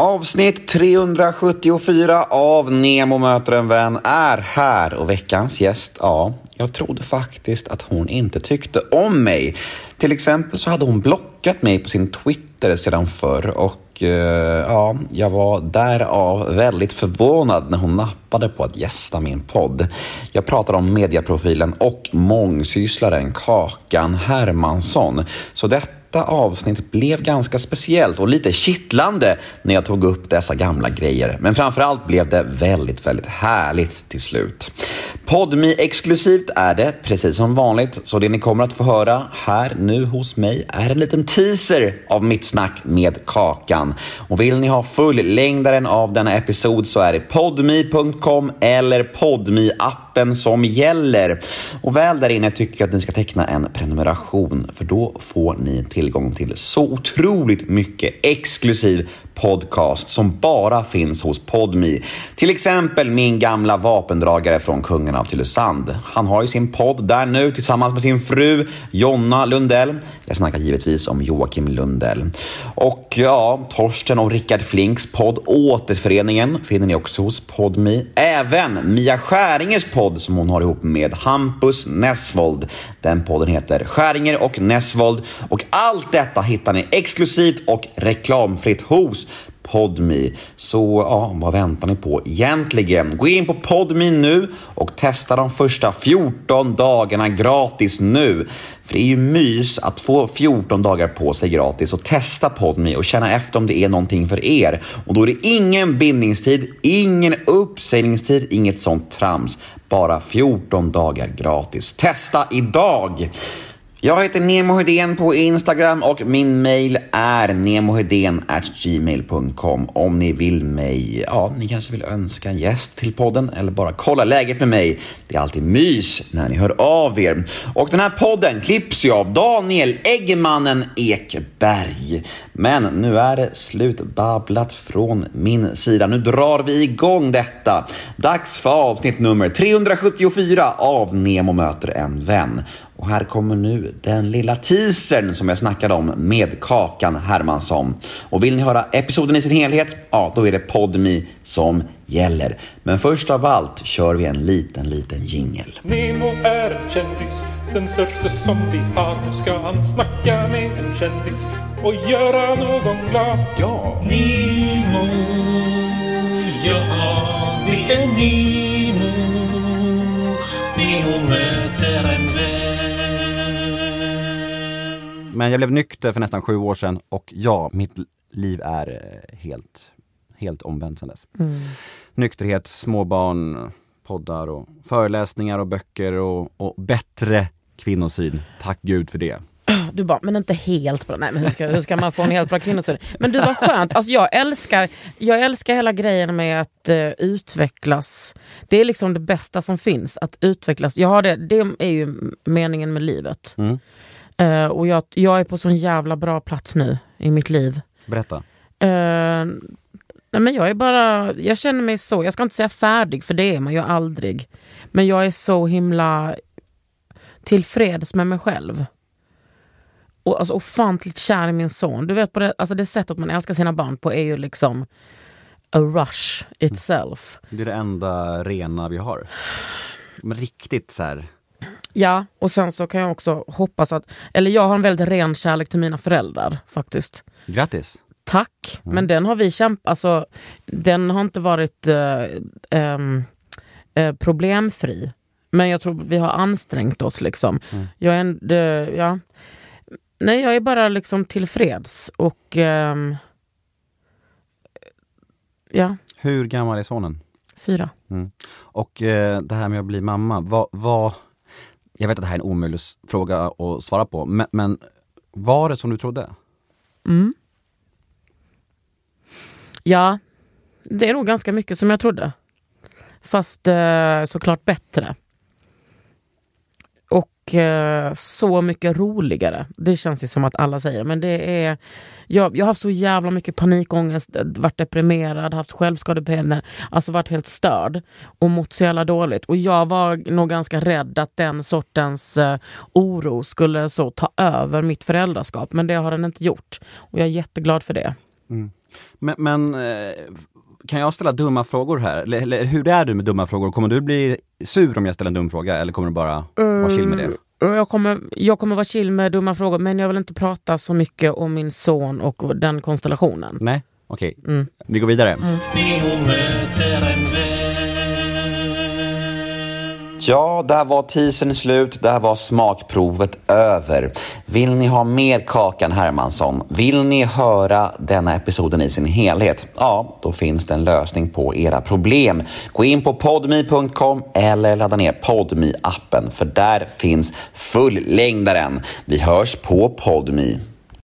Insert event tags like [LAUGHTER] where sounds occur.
Avsnitt 374 av Nemo möter en vän är här och veckans gäst, ja, jag trodde faktiskt att hon inte tyckte om mig. Till exempel så hade hon blockat mig på sin Twitter sedan förr och eh, ja, jag var därav väldigt förvånad när hon nappade på att gästa min podd. Jag pratar om mediaprofilen och mångsysslaren Kakan Hermansson. Så detta detta avsnitt blev ganska speciellt och lite kittlande när jag tog upp dessa gamla grejer. Men framförallt blev det väldigt, väldigt härligt till slut. Podmi exklusivt är det, precis som vanligt, så det ni kommer att få höra här nu hos mig är en liten teaser av mitt snack med Kakan. Och vill ni ha fullängdaren av denna episod så är det podmi.com eller podmi appen som gäller. Och väl där inne tycker jag att ni ska teckna en prenumeration för då får ni tillgång till så otroligt mycket exklusiv podcast som bara finns hos Podmi. Till exempel min gamla vapendragare från kungarna av Tylösand. Han har ju sin podd där nu tillsammans med sin fru Jonna Lundell. Jag snackar givetvis om Joakim Lundell. Och ja, Torsten och Rickard Flinks podd Återföreningen finner ni också hos Podmi. Även Mia Skäringers podd som hon har ihop med Hampus Nessvold. Den podden heter Skäringer och Nessvold och allt detta hittar ni exklusivt och reklamfritt hos Podmi. Så ja, vad väntar ni på egentligen? Gå in på Podmi nu och testa de första 14 dagarna gratis nu. För det är ju mys att få 14 dagar på sig gratis och testa Podmi och känna efter om det är någonting för er. Och då är det ingen bindningstid, ingen uppsägningstid, inget sånt trams. Bara 14 dagar gratis. Testa idag! Jag heter Nemo Hedén på Instagram och min mail är gmail.com om ni vill mig, ja, ni kanske vill önska en gäst till podden eller bara kolla läget med mig. Det är alltid mys när ni hör av er. Och den här podden klipps ju av Daniel Eggmannen Ekberg. Men nu är det slutbabblat från min sida. Nu drar vi igång detta. Dags för avsnitt nummer 374 av Nemo möter en vän. Och här kommer nu den lilla teasern som jag snackade om med Kakan Hermansson. Och vill ni höra episoden i sin helhet, ja då är det Podmi som gäller. Men först av allt kör vi en liten, liten jingel. Nemo är en kändis, den största som vi har. Nu ska han snacka med en kändis och göra någon glad. Ja! Nemo, ja det är Nemo. Nemo möter en vän. Men jag blev nykter för nästan sju år sedan och ja, mitt liv är eh, helt, helt omvänt sedan dess. Nykterhet, småbarn, poddar och föreläsningar och böcker och, och bättre kvinnosyn. Tack gud för det. [CLEARS THROAT] Du bara, men inte helt bra. Nej men hur ska, hur ska man få en helt bra kvinnosyn? Men du var skönt. Alltså jag, älskar, jag älskar hela grejen med att eh, utvecklas. Det är liksom det bästa som finns, att utvecklas. Jag har det, det är ju meningen med livet. Mm. Eh, och jag, jag är på sån jävla bra plats nu i mitt liv. Berätta. Eh, nej men jag är bara, jag känner mig så, jag ska inte säga färdig för det är man ju aldrig. Men jag är så himla tillfreds med mig själv. Och alltså ofantligt kär i min son. Du vet, på det, alltså det sättet man älskar sina barn på är ju liksom a rush itself. Det är det enda rena vi har. Men riktigt så här. Ja, och sen så kan jag också hoppas att, eller jag har en väldigt ren kärlek till mina föräldrar faktiskt. Grattis! Tack, men den har vi kämpat, alltså den har inte varit eh, ehm, eh, problemfri. Men jag tror vi har ansträngt oss liksom. Jag är en, det, ja. Nej, jag är bara liksom tillfreds och ehm, ja, Hur gammal är sonen? fyra. Mm. Och eh, det här med att bli mamma, vad, vad, jag vet att det här är en omöjlig fråga att svara på, men, men var det som du trodde? Mm. Ja, det är nog ganska mycket som jag trodde. Fast eh, såklart bättre. Och eh, så mycket roligare. Det känns ju som att alla säger. Men det är... Jag, jag har haft så jävla mycket panikångest, varit deprimerad, haft självskadebeteende. Alltså varit helt störd och mått så jävla dåligt. Och jag var nog ganska rädd att den sortens eh, oro skulle så ta över mitt föräldraskap. Men det har den inte gjort. Och jag är jätteglad för det. Men, men eh, kan jag ställa dumma frågor här? Eller, eller hur är du med dumma frågor? Kommer du bli sur om jag ställer en dum fråga eller kommer du bara vara chill med det? Och Jag kommer, jag kommer vara chill med dumma frågor men jag vill inte prata så mycket om min son och den konstellationen. Nej? Okej, Mm. vi går vidare. Ja, där var teasern slut. Där var smakprovet över. Vill ni ha mer Kakan Hermansson? Vill ni höra denna episoden i sin helhet? Ja, då finns det en lösning på era problem. Gå in på podme.com eller ladda ner podme appen för där finns fullängdaren. Vi hörs på podme.